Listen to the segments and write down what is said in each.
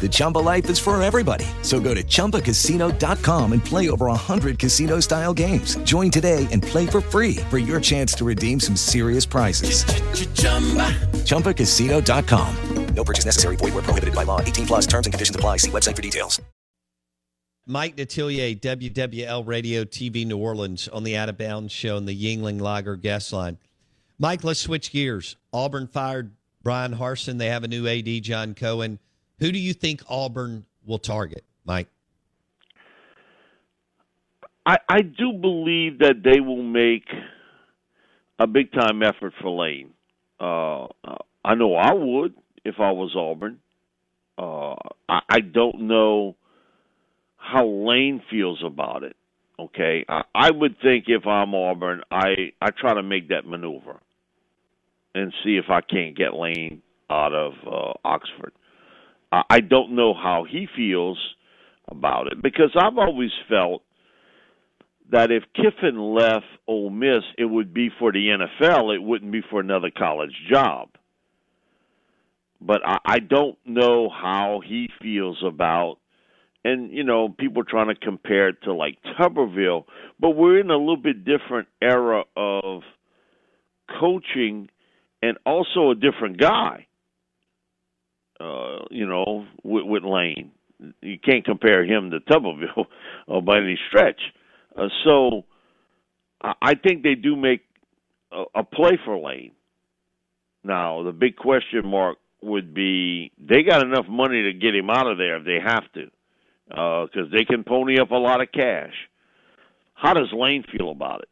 The Chumba life is for everybody. So go to ChumbaCasino.com and play over 100 casino style games. Join today and play for free for your chance to redeem some serious prizes. ChumbaCasino.com. No purchase necessary. Void where prohibited by law. 18 plus terms and conditions apply. See website for details. Mike Detillier, WWL Radio TV New Orleans on the Out of Bounds show on the Yuengling Lager guest line. Mike, let's switch gears. Auburn fired Bryan Harsin. They have a new AD, John Cohen. Who do you think Auburn will target, Mike? I, I do believe that they will make a big time effort for Lane. Uh, I know I would if I was Auburn. Uh, I, I don't know how Lane feels about it. Okay, I, I would think if I'm Auburn, I I try to make that maneuver and see if I can't get Lane out of uh, Oxford. I don't know how he feels about it because I've always felt that if Kiffin left Ole Miss, it would be for the NFL. It wouldn't be for another college job. But I, I don't know how he feels about, and you know, people trying to compare it to like Tuberville, but we're in a little bit different era of coaching, and also a different guy uh, you know, with, with Lane. You can't compare him to Tuberville uh, by any stretch. Uh, so I think they do make a, a play for Lane. Now, the big question mark would be they got enough money to get him out of there if they have to, because uh, they can pony up a lot of cash. How does Lane feel about it?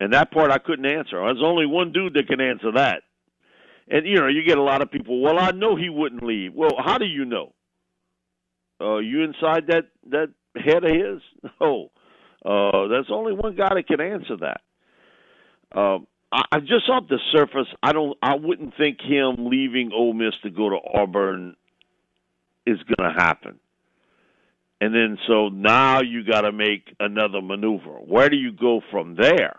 And that part I couldn't answer. There's only one dude that can answer that and you know you get a lot of people. Well, I know he wouldn't leave. Well, how do you know? Uh, you inside that that head of his? No, uh, there's only one guy that can answer that. Uh, I, I just off the surface, I don't. I wouldn't think him leaving Ole Miss to go to Auburn is going to happen. And then so now you got to make another maneuver. Where do you go from there?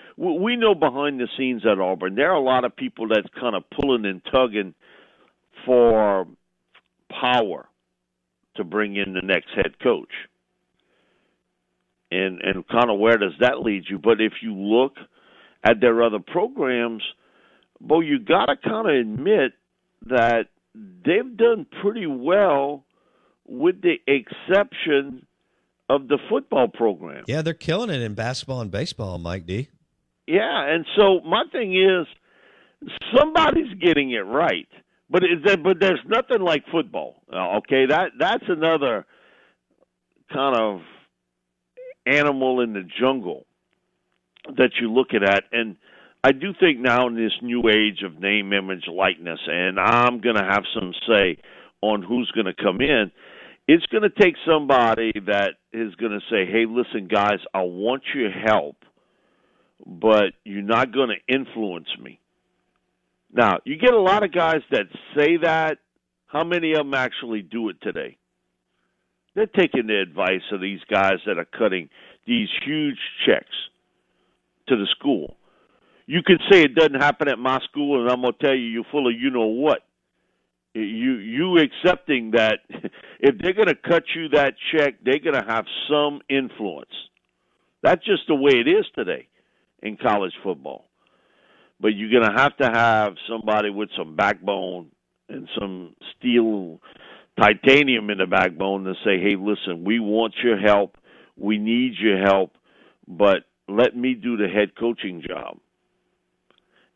we know behind the scenes at Auburn, there are a lot of people that's kind of pulling and tugging for power to bring in the next head coach. And and kind of where does that lead you? But if you look at their other programs, Bo, you got to kind of admit that they've done pretty well, with the exception of the football program. Yeah, they're killing it in basketball and baseball, Mike D. Yeah, and so my thing is, somebody's getting it right, but that, but there's nothing like football. Uh, Okay, that that's another kind of animal in the jungle that you're looking at, and I do think now in this new age of name, image, likeness, and I'm going to have some say on who's going to come in. It's going to take somebody that is going to say, "Hey, listen, guys, I want your help." But you're not going to influence me. Now, you get a lot of guys that say that. How many of them actually do it today? They're taking the advice of these guys that are cutting these huge checks to the school. You can say it doesn't happen at my school, and I'm going to tell you, you're full of you know what. You you accepting that if they're going to cut you that check, they're going to have some influence. That's just the way it is today in college football. But you're going to have to have somebody with some backbone and some steel titanium in the backbone to say, hey, listen, we want your help. We need your help, but let me do the head coaching job.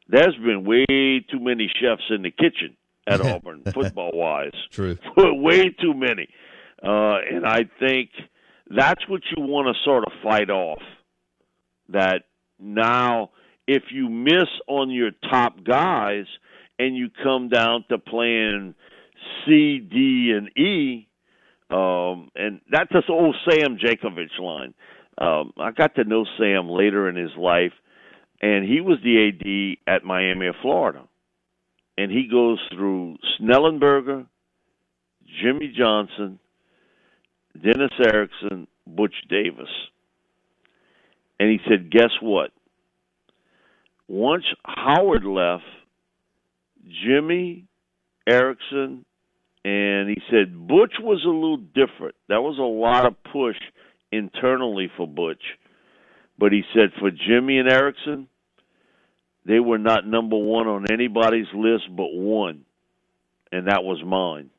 There's been way too many chefs in the kitchen at Auburn, football wise. True. way too many. Uh, and I think that's what you want to sort of fight off. That now, if you miss on your top guys and you come down to playing C, D, and E, um, and that's this old Sam Jankovich line. Um, I got to know Sam later in his life, and he was the AD at Miami of Florida. And he goes through Schnellenberger, Jimmy Johnson, Dennis Erickson, Butch Davis. And he said, Guess what? Once Howard left, Jimmy, Erickson, and he said Butch was a little different. That was a lot of push internally for Butch. But he said for Jimmy and Erickson, they were not number one on anybody's list but one, and that was mine.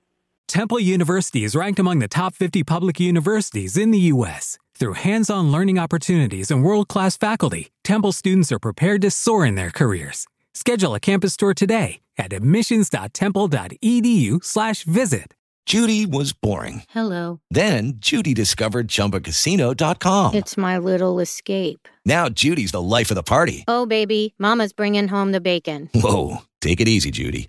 Temple University is ranked among the top 50 public universities in the U.S. Through hands on learning opportunities and world class faculty, Temple students are prepared to soar in their careers. Schedule a campus tour today at admissions.temple.edu/slash visit. Judy was boring. Hello. Then Judy discovered ChumbaCasino.com. It's my little escape. Now Judy's the life of the party. Oh, baby, Mama's bringing home the bacon. Whoa, take it easy, Judy.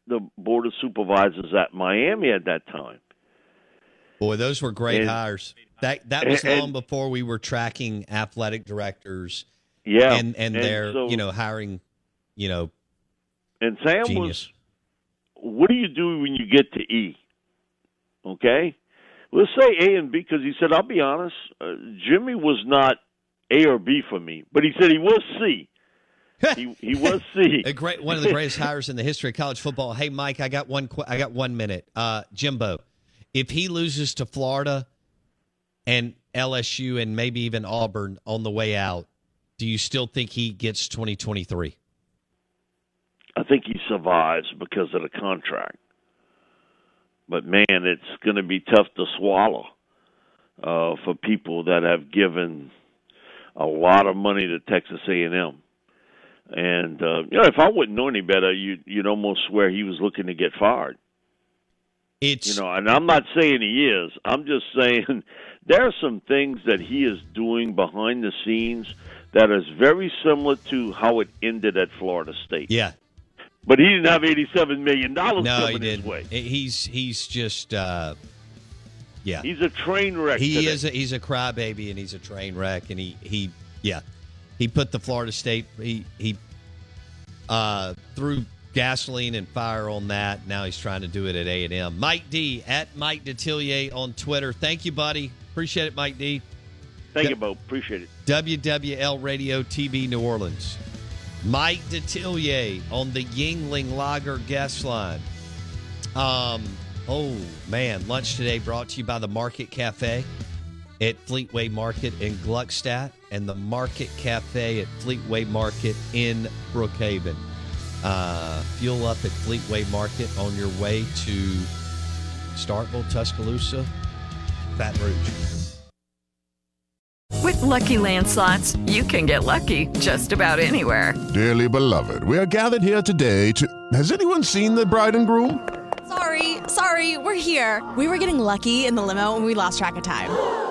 the board of supervisors at Miami at that time. Boy, those were great And- hires. That that was and- long before we were tracking athletic directors. Yeah, and and, and they're so- you know hiring, you know, And Sam genius. was, what do you do when you get to E? Okay, let's say A and B because he said, I'll be honest, uh, Jimmy was not A or B for me, but he said he was C. he he was C. A great one of the greatest hires in the history of college football. Hey, Mike, I got one. I got one minute. Uh, Jimbo, if he loses to Florida and LSU and maybe even Auburn on the way out, do you still think he gets twenty twenty three? I think he survives because of the contract. But man, it's going to be tough to swallow uh, for people that have given a lot of money to Texas A&M. And uh, you know, if I wouldn't know any better, you you'd almost swear he was looking to get fired. It's you know, and I'm not saying he is. I'm just saying there are some things that he is doing behind the scenes that is very similar to how it ended at Florida State. Yeah. But he didn't have eighty-seven million dollars no, coming he his didn't. way. He's he's just uh, yeah. He's a train wreck. He today. is. A, he's a crybaby, and he's a train wreck. And he he yeah, he put the Florida State. He he uh, threw gasoline and fire on that. Now he's trying to do it at A and M. Mike D at Mike Detillier on Twitter. Thank you, buddy. Appreciate it, Mike D. Thank you, Bo. Appreciate it. WWL Radio TV New Orleans. Mike Detillier on the Yuengling Lager guest line. Um, oh man, lunch today brought to you by the Market Cafe at Fleetway Market in Gluckstadt and the Market Cafe at Fleetway Market in Brookhaven. Uh, fuel up at Fleetway Market on your way to Starkville, Tuscaloosa, Baton Rouge. With Lucky Land slots, you can get lucky just about anywhere. Dearly beloved, we are gathered here today to. Has anyone seen the bride and groom? Sorry, sorry, we're here. We were getting lucky in the limo and we lost track of time.